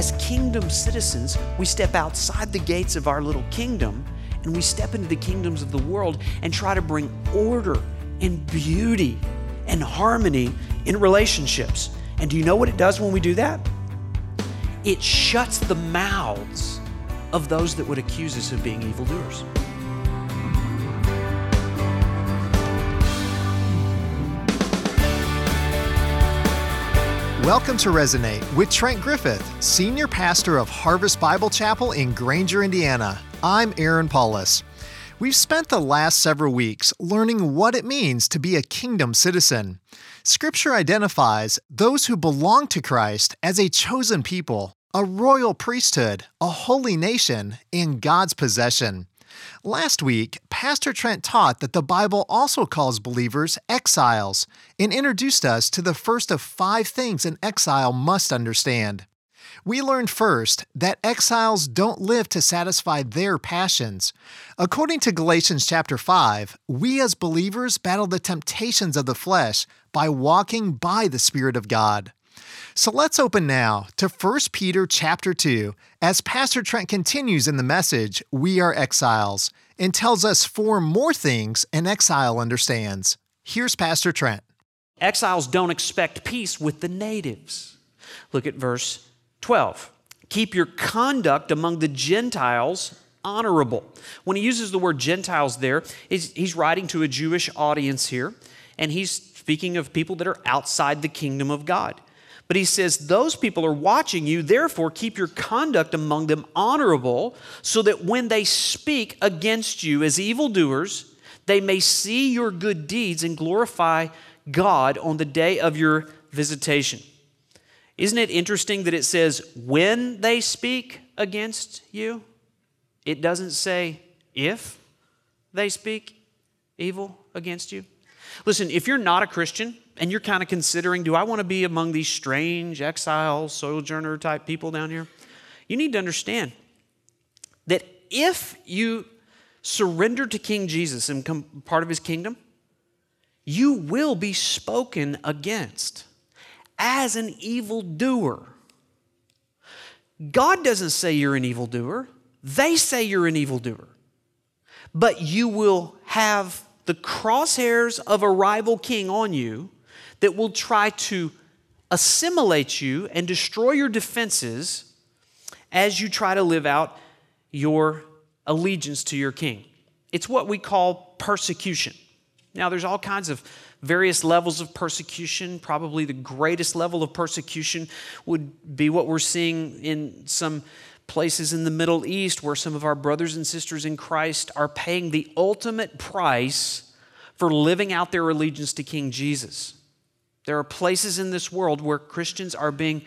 as kingdom citizens, we step outside the gates of our little kingdom and we step into the kingdoms of the world and try to bring order and beauty and harmony in relationships. And do you know what it does when we do that? It shuts the mouths of those that would accuse us of being evildoers. Welcome to Resonate with Trent Griffith, Senior Pastor of Harvest Bible Chapel in Granger, Indiana. I'm Aaron Paulus. We've spent the last several weeks learning what it means to be a kingdom citizen. Scripture identifies those who belong to Christ as a chosen people, a royal priesthood, a holy nation, and God's possession. Last week, Pastor Trent taught that the Bible also calls believers exiles and introduced us to the first of five things an exile must understand. We learned first that exiles don't live to satisfy their passions. According to Galatians chapter 5, we as believers battle the temptations of the flesh by walking by the Spirit of God. So let's open now to 1 Peter chapter 2 as Pastor Trent continues in the message, We Are Exiles, and tells us four more things an exile understands. Here's Pastor Trent. Exiles don't expect peace with the natives. Look at verse 12. Keep your conduct among the Gentiles honorable. When he uses the word Gentiles there, he's writing to a Jewish audience here, and he's speaking of people that are outside the kingdom of God. But he says, Those people are watching you, therefore keep your conduct among them honorable, so that when they speak against you as evildoers, they may see your good deeds and glorify God on the day of your visitation. Isn't it interesting that it says, when they speak against you? It doesn't say if they speak evil against you. Listen, if you're not a Christian, and you're kind of considering, do I want to be among these strange exile, sojourner type people down here? You need to understand that if you surrender to King Jesus and become part of his kingdom, you will be spoken against as an evildoer. God doesn't say you're an evildoer, they say you're an evildoer. But you will have the crosshairs of a rival king on you that will try to assimilate you and destroy your defenses as you try to live out your allegiance to your king. It's what we call persecution. Now, there's all kinds of various levels of persecution. Probably the greatest level of persecution would be what we're seeing in some places in the Middle East where some of our brothers and sisters in Christ are paying the ultimate price for living out their allegiance to King Jesus. There are places in this world where Christians are being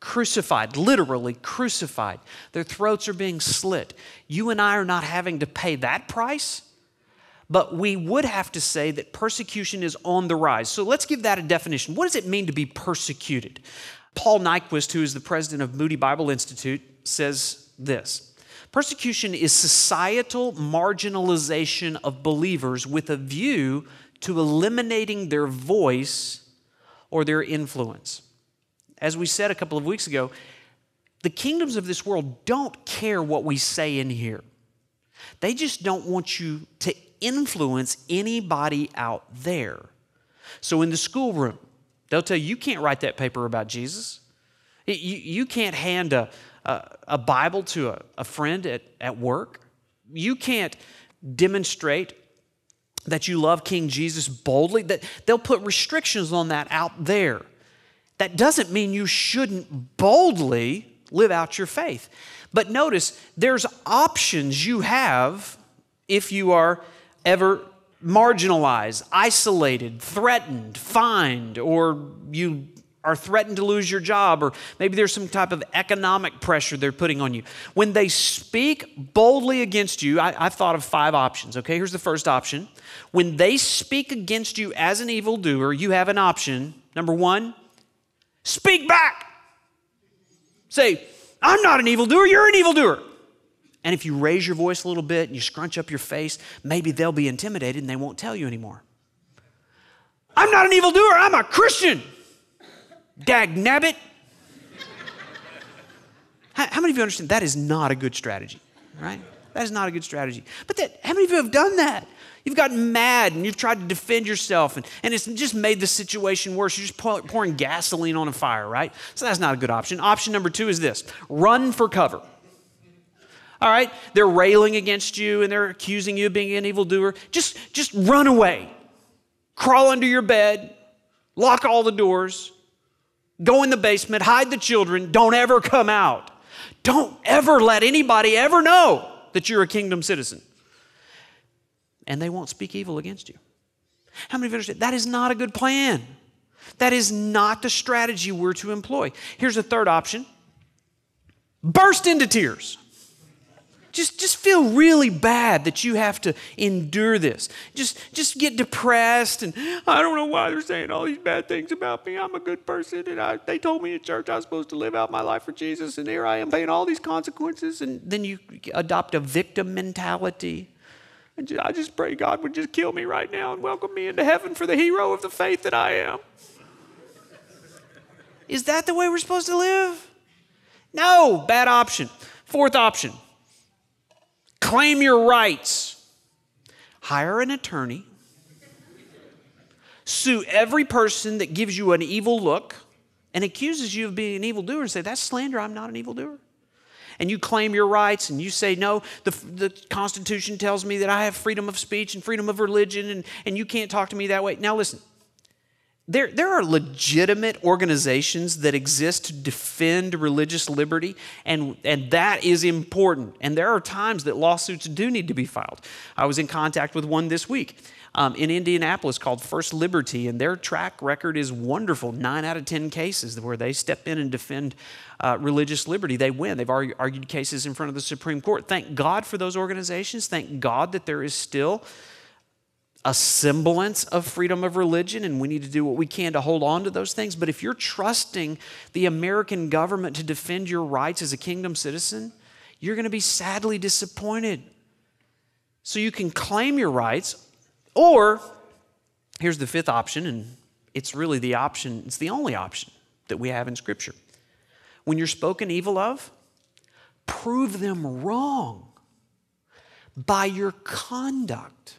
crucified, literally crucified. Their throats are being slit. You and I are not having to pay that price, but we would have to say that persecution is on the rise. So let's give that a definition. What does it mean to be persecuted? Paul Nyquist, who is the president of Moody Bible Institute, says this Persecution is societal marginalization of believers with a view to eliminating their voice or their influence. As we said a couple of weeks ago, the kingdoms of this world don't care what we say in here. They just don't want you to influence anybody out there. So in the schoolroom, they'll tell you, you can't write that paper about Jesus. You, you can't hand a, a, a Bible to a, a friend at, at work. You can't demonstrate that you love King Jesus boldly, that they'll put restrictions on that out there. That doesn't mean you shouldn't boldly live out your faith. But notice there's options you have if you are ever marginalized, isolated, threatened, fined, or you are threatened to lose your job, or maybe there's some type of economic pressure they're putting on you. When they speak boldly against you, I, have thought of five options. Okay, here's the first option. When they speak against you as an evildoer, you have an option. Number one, speak back. Say, I'm not an evildoer, you're an evildoer. And if you raise your voice a little bit and you scrunch up your face, maybe they'll be intimidated and they won't tell you anymore. I'm not an evildoer, I'm a Christian. Dag nabbit. How, how many of you understand that is not a good strategy, right? That is not a good strategy. But that, how many of you have done that? You've gotten mad and you've tried to defend yourself, and, and it's just made the situation worse. You're just pouring gasoline on a fire, right? So that's not a good option. Option number two is this run for cover. All right? They're railing against you and they're accusing you of being an evildoer. Just, just run away. Crawl under your bed, lock all the doors, go in the basement, hide the children, don't ever come out. Don't ever let anybody ever know that you're a kingdom citizen. And they won't speak evil against you. How many of you understand? That is not a good plan. That is not the strategy we're to employ. Here's a third option burst into tears. Just, just feel really bad that you have to endure this. Just, just get depressed and I don't know why they're saying all these bad things about me. I'm a good person and I, they told me in church I was supposed to live out my life for Jesus and here I am paying all these consequences. And then you adopt a victim mentality. And I just pray God would just kill me right now and welcome me into heaven for the hero of the faith that I am. Is that the way we're supposed to live? No, bad option. Fourth option claim your rights. Hire an attorney, sue every person that gives you an evil look and accuses you of being an evildoer and say, That's slander, I'm not an evildoer. And you claim your rights and you say, No, the, the Constitution tells me that I have freedom of speech and freedom of religion and, and you can't talk to me that way. Now, listen, there, there are legitimate organizations that exist to defend religious liberty, and, and that is important. And there are times that lawsuits do need to be filed. I was in contact with one this week um, in Indianapolis called First Liberty, and their track record is wonderful. Nine out of 10 cases where they step in and defend uh, religious liberty, they win. They've argued cases in front of the Supreme Court. Thank God for those organizations. Thank God that there is still a semblance of freedom of religion, and we need to do what we can to hold on to those things. But if you're trusting the American government to defend your rights as a kingdom citizen, you're going to be sadly disappointed. So you can claim your rights, or here's the fifth option, and it's really the option, it's the only option that we have in Scripture. When you're spoken evil of, prove them wrong by your conduct.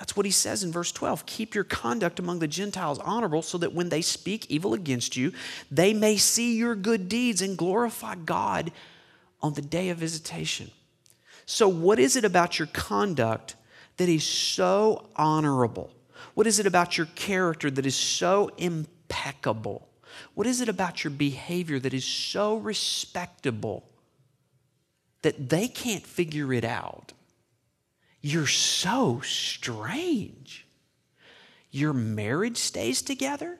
That's what he says in verse 12. Keep your conduct among the Gentiles honorable so that when they speak evil against you, they may see your good deeds and glorify God on the day of visitation. So, what is it about your conduct that is so honorable? What is it about your character that is so impeccable? What is it about your behavior that is so respectable that they can't figure it out? You're so strange. Your marriage stays together.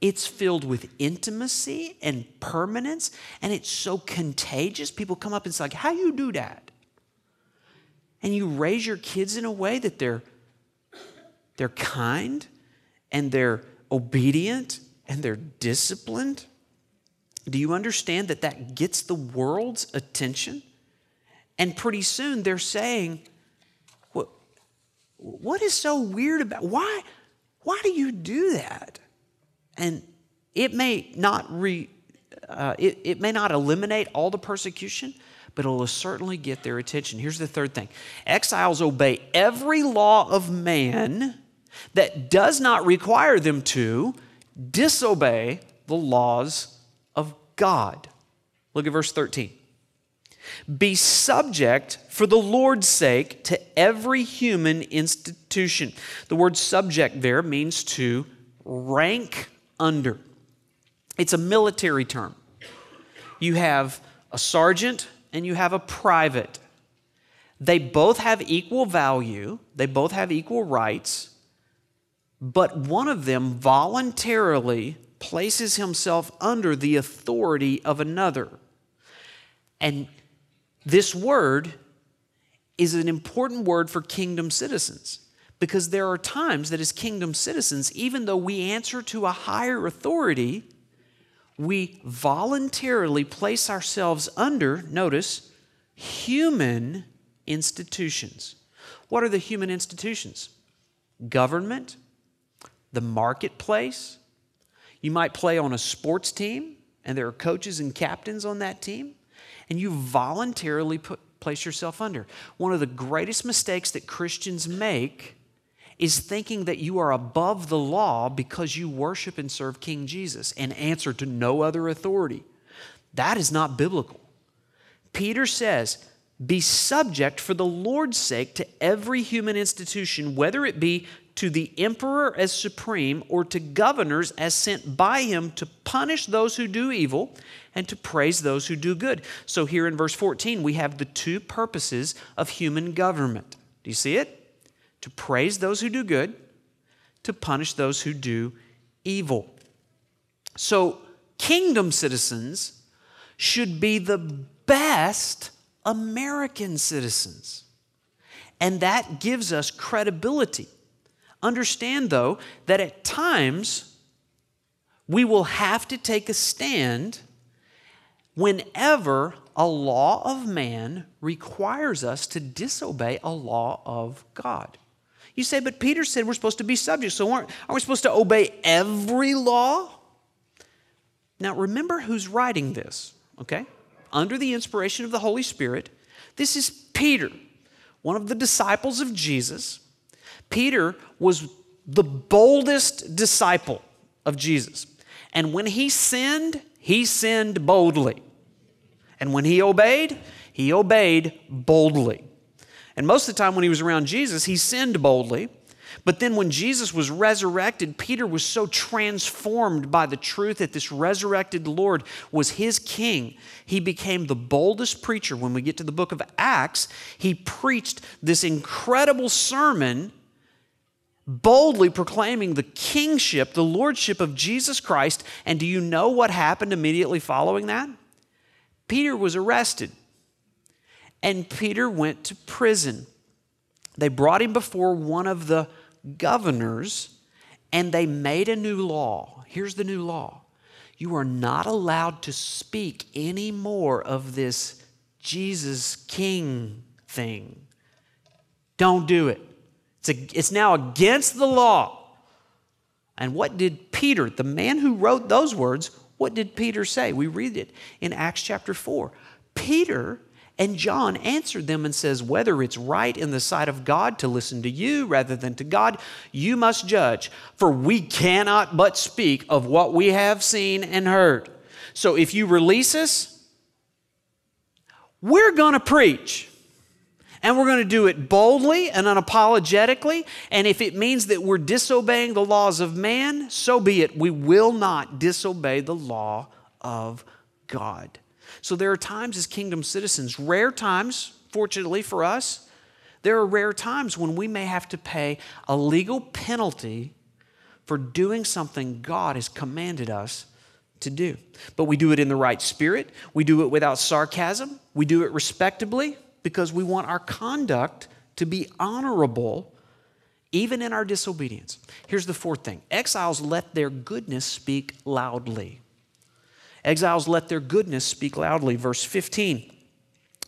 It's filled with intimacy and permanence, and it's so contagious. People come up and say, like, How you do that? And you raise your kids in a way that they're, they're kind and they're obedient and they're disciplined. Do you understand that that gets the world's attention? And pretty soon they're saying, what is so weird about why why do you do that? And it may not re uh, it, it may not eliminate all the persecution but it'll certainly get their attention. Here's the third thing. Exiles obey every law of man that does not require them to disobey the laws of god. Look at verse 13 be subject for the Lord's sake to every human institution. The word subject there means to rank under. It's a military term. You have a sergeant and you have a private. They both have equal value, they both have equal rights, but one of them voluntarily places himself under the authority of another. And this word is an important word for kingdom citizens because there are times that, as kingdom citizens, even though we answer to a higher authority, we voluntarily place ourselves under, notice, human institutions. What are the human institutions? Government, the marketplace. You might play on a sports team, and there are coaches and captains on that team. And you voluntarily put, place yourself under. One of the greatest mistakes that Christians make is thinking that you are above the law because you worship and serve King Jesus and answer to no other authority. That is not biblical. Peter says, Be subject for the Lord's sake to every human institution, whether it be to the emperor as supreme or to governors as sent by him to punish those who do evil and to praise those who do good. So here in verse 14, we have the two purposes of human government. Do you see it? To praise those who do good, to punish those who do evil. So, kingdom citizens should be the best American citizens. And that gives us credibility. Understand, though, that at times we will have to take a stand whenever a law of man requires us to disobey a law of God. You say, but Peter said we're supposed to be subject, so aren't, aren't we supposed to obey every law? Now, remember who's writing this, okay? Under the inspiration of the Holy Spirit, this is Peter, one of the disciples of Jesus. Peter was the boldest disciple of Jesus. And when he sinned, he sinned boldly. And when he obeyed, he obeyed boldly. And most of the time when he was around Jesus, he sinned boldly. But then when Jesus was resurrected, Peter was so transformed by the truth that this resurrected Lord was his king. He became the boldest preacher. When we get to the book of Acts, he preached this incredible sermon boldly proclaiming the kingship, the lordship of Jesus Christ. And do you know what happened immediately following that? Peter was arrested, and Peter went to prison. They brought him before one of the governors, and they made a new law. Here's the new law you are not allowed to speak any more of this Jesus King thing. Don't do it. It's, a, it's now against the law. And what did Peter, the man who wrote those words, what did Peter say? We read it in Acts chapter 4. Peter and John answered them and says, Whether it's right in the sight of God to listen to you rather than to God, you must judge, for we cannot but speak of what we have seen and heard. So if you release us, we're going to preach. And we're going to do it boldly and unapologetically. And if it means that we're disobeying the laws of man, so be it. We will not disobey the law of God. So there are times as kingdom citizens, rare times, fortunately for us, there are rare times when we may have to pay a legal penalty for doing something God has commanded us to do. But we do it in the right spirit, we do it without sarcasm, we do it respectably because we want our conduct to be honorable even in our disobedience. Here's the fourth thing exiles let their goodness speak loudly. Exiles let their goodness speak loudly. Verse 15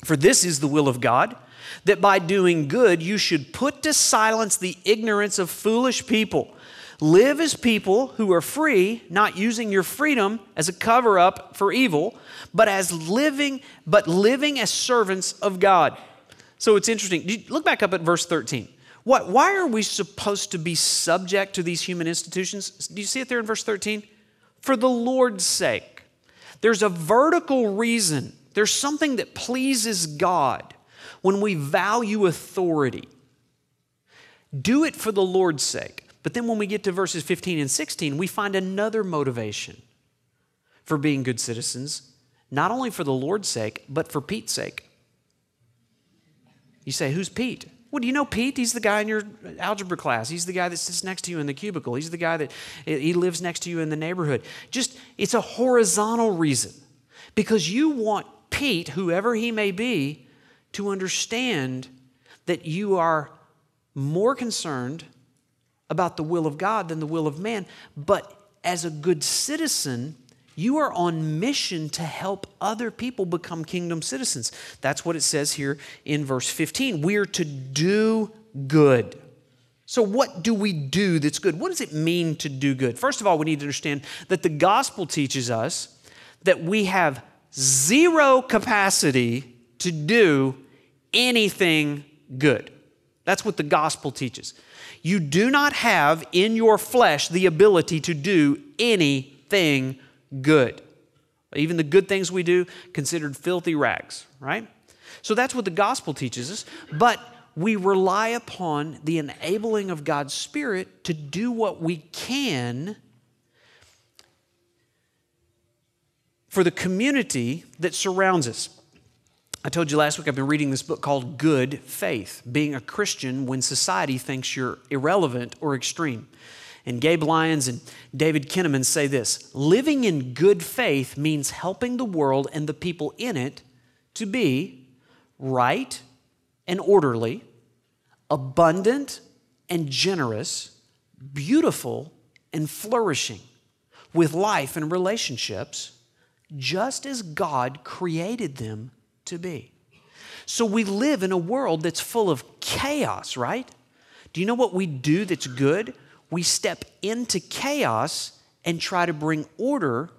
For this is the will of God, that by doing good you should put to silence the ignorance of foolish people. Live as people who are free, not using your freedom as a cover up for evil, but as living, but living as servants of God. So it's interesting. Look back up at verse 13. What, why are we supposed to be subject to these human institutions? Do you see it there in verse 13? For the Lord's sake. There's a vertical reason. There's something that pleases God when we value authority. Do it for the Lord's sake. But then when we get to verses 15 and 16, we find another motivation for being good citizens, not only for the Lord's sake, but for Pete's sake. You say, Who's Pete? Well, do you know Pete? He's the guy in your algebra class. He's the guy that sits next to you in the cubicle. He's the guy that he lives next to you in the neighborhood. Just, it's a horizontal reason because you want Pete, whoever he may be, to understand that you are more concerned about the will of God than the will of man. But as a good citizen, you are on mission to help other people become kingdom citizens. That's what it says here in verse 15. We are to do good. So, what do we do that's good? What does it mean to do good? First of all, we need to understand that the gospel teaches us that we have zero capacity to do anything good. That's what the gospel teaches. You do not have in your flesh the ability to do anything good. Even the good things we do, considered filthy rags, right? So that's what the gospel teaches us. But we rely upon the enabling of God's Spirit to do what we can for the community that surrounds us. I told you last week I've been reading this book called Good Faith Being a Christian When Society Thinks You're Irrelevant or Extreme. And Gabe Lyons and David Kinnaman say this Living in good faith means helping the world and the people in it to be right and orderly, abundant and generous, beautiful and flourishing, with life and relationships, just as God created them to be. So we live in a world that's full of chaos, right? Do you know what we do that's good? We step into chaos and try to bring order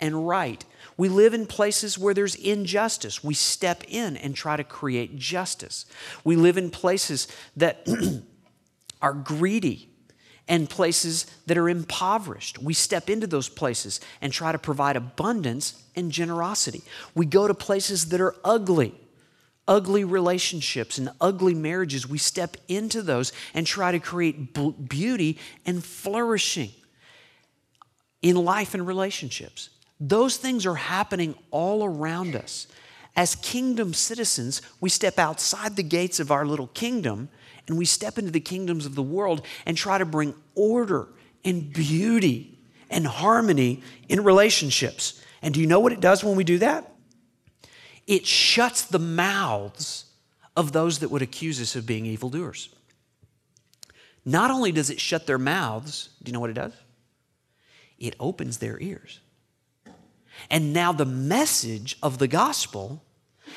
and right. We live in places where there's injustice. We step in and try to create justice. We live in places that are greedy and places that are impoverished. We step into those places and try to provide abundance and generosity. We go to places that are ugly, ugly relationships and ugly marriages. We step into those and try to create beauty and flourishing in life and relationships. Those things are happening all around us. As kingdom citizens, we step outside the gates of our little kingdom and we step into the kingdoms of the world and try to bring order and beauty and harmony in relationships. And do you know what it does when we do that? It shuts the mouths of those that would accuse us of being evildoers. Not only does it shut their mouths, do you know what it does? It opens their ears. And now the message of the gospel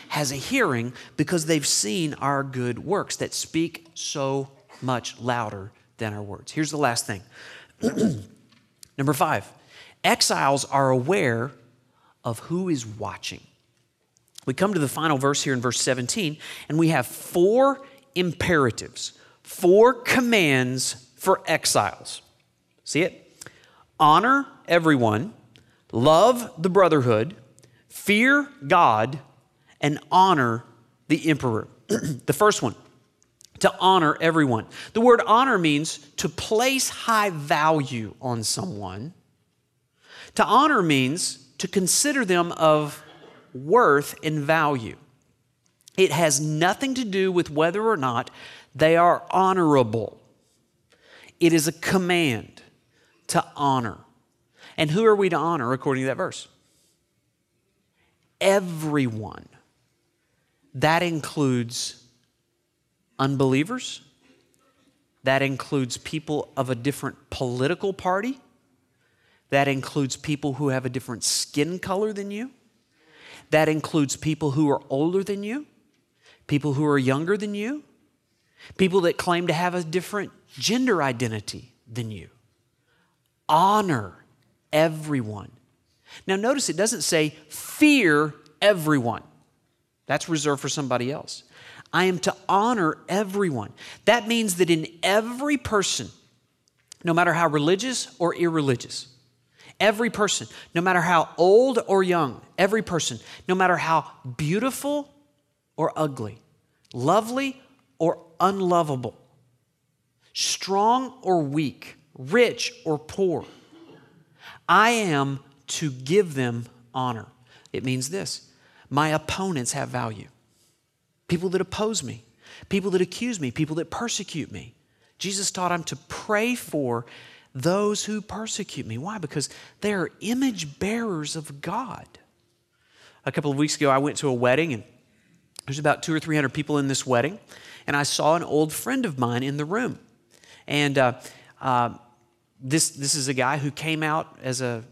has a hearing because they've seen our good works that speak so much louder than our words. Here's the last thing. Number five, exiles are aware of who is watching. We come to the final verse here in verse 17, and we have four imperatives, four commands for exiles. See it? Honor everyone, love the brotherhood, fear God, and honor the emperor. the first one, to honor everyone. The word honor means to place high value on someone. To honor means to consider them of worth and value. It has nothing to do with whether or not they are honorable. It is a command to honor. And who are we to honor according to that verse? Everyone. That includes unbelievers, that includes people of a different political party, that includes people who have a different skin color than you, that includes people who are older than you, people who are younger than you, people that claim to have a different gender identity than you. Honor everyone. Now, notice it doesn't say fear everyone. That's reserved for somebody else. I am to honor everyone. That means that in every person, no matter how religious or irreligious, every person, no matter how old or young, every person, no matter how beautiful or ugly, lovely or unlovable, strong or weak, rich or poor, I am to give them honor. It means this my opponents have value. People that oppose me, people that accuse me, people that persecute me. Jesus taught I'm to pray for those who persecute me. Why? Because they are image bearers of God. A couple of weeks ago, I went to a wedding, and there's about two or three hundred people in this wedding, and I saw an old friend of mine in the room. And uh, uh, this, this is a guy who came out as a,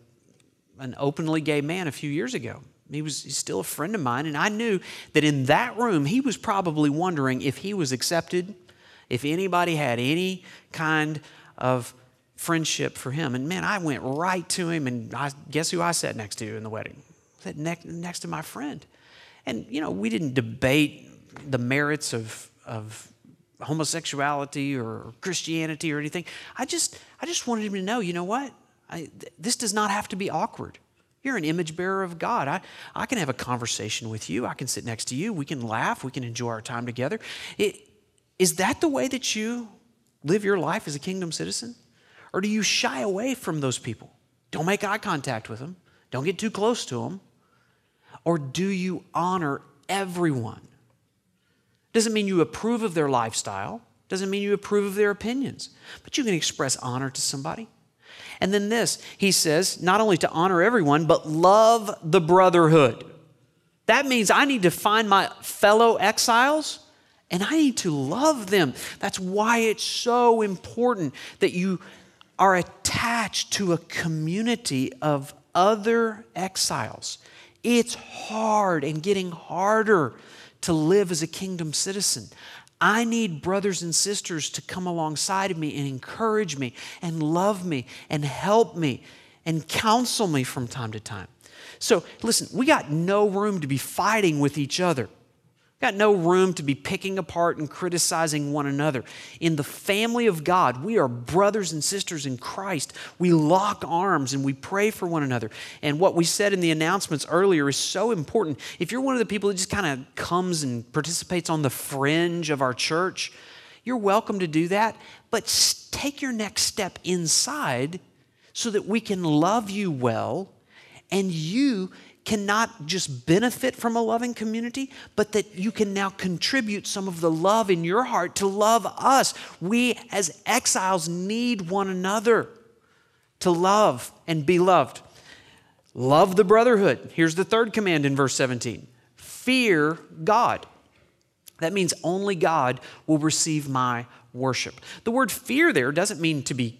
an openly gay man a few years ago. He was he's still a friend of mine, and I knew that in that room, he was probably wondering if he was accepted, if anybody had any kind of friendship for him. And man, I went right to him, and I, guess who I sat next to in the wedding? I sat next, next to my friend. And, you know, we didn't debate the merits of, of homosexuality or Christianity or anything. I just, I just wanted him to know, you know what? I, th- this does not have to be awkward. You're an image bearer of God. I, I can have a conversation with you. I can sit next to you. We can laugh. We can enjoy our time together. It, is that the way that you live your life as a kingdom citizen? Or do you shy away from those people? Don't make eye contact with them. Don't get too close to them. Or do you honor everyone? Doesn't mean you approve of their lifestyle, doesn't mean you approve of their opinions, but you can express honor to somebody. And then this, he says, not only to honor everyone, but love the brotherhood. That means I need to find my fellow exiles and I need to love them. That's why it's so important that you are attached to a community of other exiles. It's hard and getting harder to live as a kingdom citizen. I need brothers and sisters to come alongside of me and encourage me and love me and help me and counsel me from time to time. So, listen, we got no room to be fighting with each other. Got no room to be picking apart and criticizing one another. In the family of God, we are brothers and sisters in Christ. We lock arms and we pray for one another. And what we said in the announcements earlier is so important. If you're one of the people that just kind of comes and participates on the fringe of our church, you're welcome to do that. But take your next step inside so that we can love you well and you cannot just benefit from a loving community, but that you can now contribute some of the love in your heart to love us. We, as exiles, need one another to love and be loved. Love the brotherhood. Here's the third command in verse 17 fear God. That means only God will receive my worship. The word fear there doesn't mean to be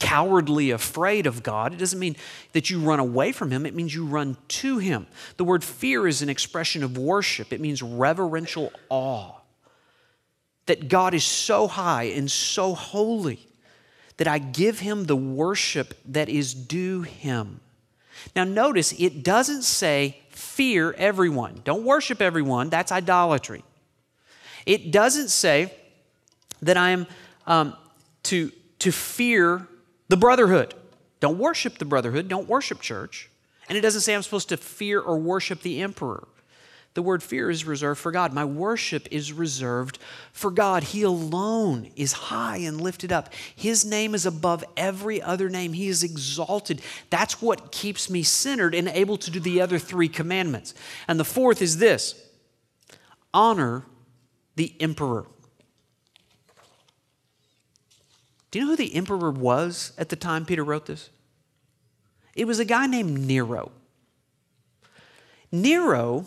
cowardly afraid of God. It doesn't mean that you run away from Him, it means you run to Him. The word fear is an expression of worship, it means reverential awe. That God is so high and so holy that I give Him the worship that is due Him. Now, notice it doesn't say fear everyone. Don't worship everyone, that's idolatry. It doesn't say that I am um, to, to fear the brotherhood. Don't worship the brotherhood, don't worship church. And it doesn't say I'm supposed to fear or worship the emperor. The word fear is reserved for God. My worship is reserved for God. He alone is high and lifted up. His name is above every other name. He is exalted. That's what keeps me centered and able to do the other three commandments. And the fourth is this honor the emperor. Do you know who the emperor was at the time Peter wrote this? It was a guy named Nero. Nero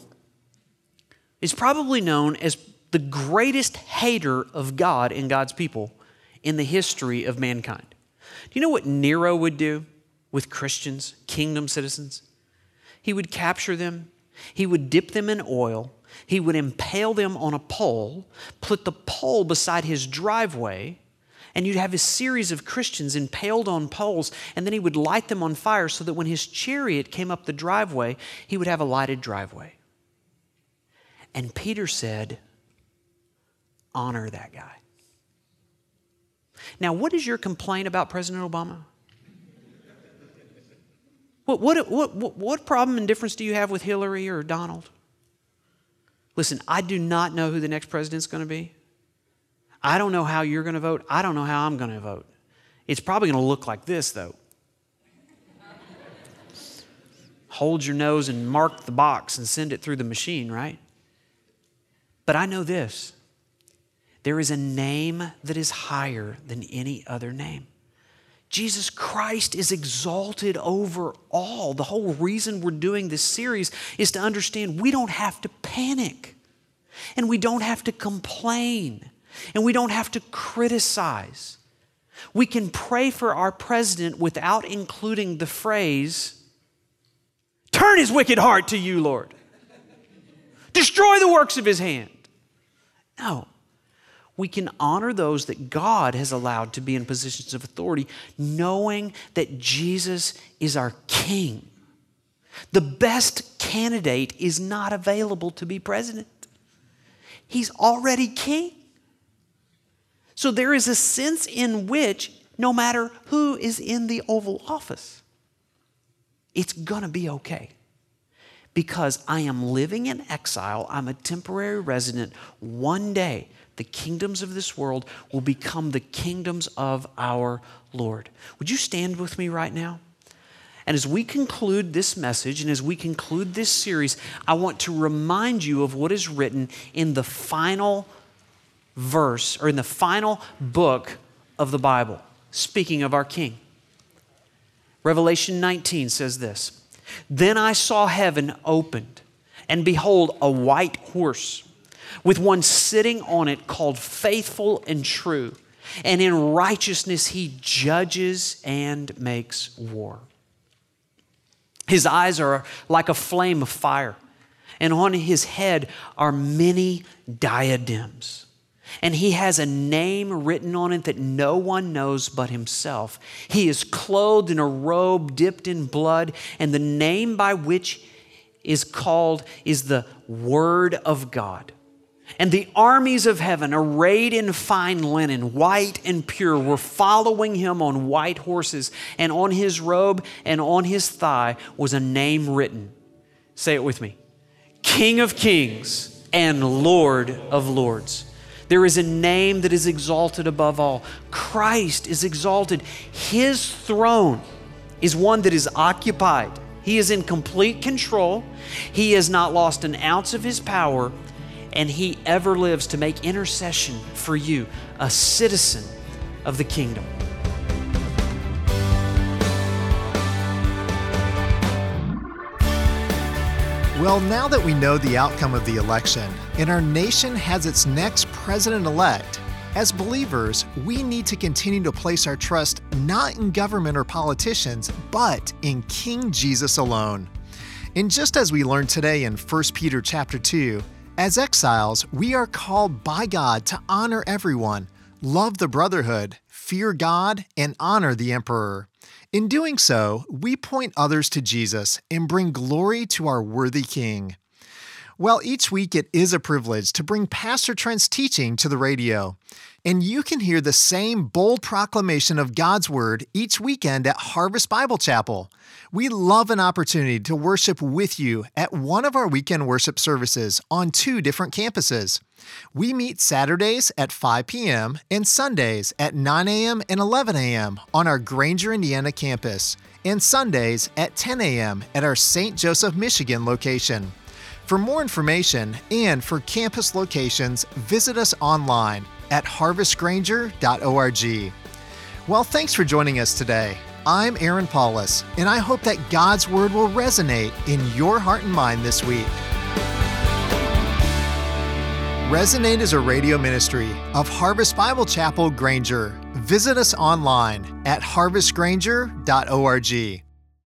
is probably known as the greatest hater of God and God's people in the history of mankind. Do you know what Nero would do with Christians, kingdom citizens? He would capture them, he would dip them in oil, he would impale them on a pole, put the pole beside his driveway, and you'd have a series of Christians impaled on poles, and then he would light them on fire so that when his chariot came up the driveway, he would have a lighted driveway. And Peter said, Honor that guy. Now, what is your complaint about President Obama? What, what, what, what problem and difference do you have with Hillary or Donald? Listen, I do not know who the next president's going to be. I don't know how you're going to vote. I don't know how I'm going to vote. It's probably going to look like this, though. Hold your nose and mark the box and send it through the machine, right? But I know this there is a name that is higher than any other name. Jesus Christ is exalted over all. The whole reason we're doing this series is to understand we don't have to panic and we don't have to complain and we don't have to criticize. We can pray for our president without including the phrase, Turn his wicked heart to you, Lord. Destroy the works of his hand. No. We can honor those that God has allowed to be in positions of authority, knowing that Jesus is our King. The best candidate is not available to be president. He's already king. So there is a sense in which, no matter who is in the Oval Office, it's going to be okay. Because I am living in exile, I'm a temporary resident. One day, the kingdoms of this world will become the kingdoms of our Lord. Would you stand with me right now? And as we conclude this message and as we conclude this series, I want to remind you of what is written in the final verse or in the final book of the Bible, speaking of our King. Revelation 19 says this Then I saw heaven opened, and behold, a white horse, with one sitting on it called Faithful and True. And in righteousness he judges and makes war. His eyes are like a flame of fire, and on his head are many diadems. And he has a name written on it that no one knows but himself. He is clothed in a robe dipped in blood, and the name by which is called is the Word of God. And the armies of heaven, arrayed in fine linen, white and pure, were following him on white horses, and on his robe and on his thigh was a name written. Say it with me King of Kings and Lord of Lords. There is a name that is exalted above all. Christ is exalted. His throne is one that is occupied. He is in complete control. He has not lost an ounce of his power, and he ever lives to make intercession for you, a citizen of the kingdom. Well, now that we know the outcome of the election and our nation has its next president elect, as believers, we need to continue to place our trust not in government or politicians, but in King Jesus alone. And just as we learned today in 1 Peter chapter 2, as exiles, we are called by God to honor everyone, love the brotherhood, fear God, and honor the emperor. In doing so, we point others to Jesus and bring glory to our worthy King. Well, each week it is a privilege to bring Pastor Trent's teaching to the radio. And you can hear the same bold proclamation of God's Word each weekend at Harvest Bible Chapel. We love an opportunity to worship with you at one of our weekend worship services on two different campuses. We meet Saturdays at 5 p.m. and Sundays at 9 a.m. and 11 a.m. on our Granger, Indiana campus, and Sundays at 10 a.m. at our St. Joseph, Michigan location. For more information and for campus locations, visit us online at harvestgranger.org. Well, thanks for joining us today. I'm Aaron Paulus, and I hope that God's Word will resonate in your heart and mind this week. Resonate is a radio ministry of Harvest Bible Chapel Granger. Visit us online at harvestgranger.org.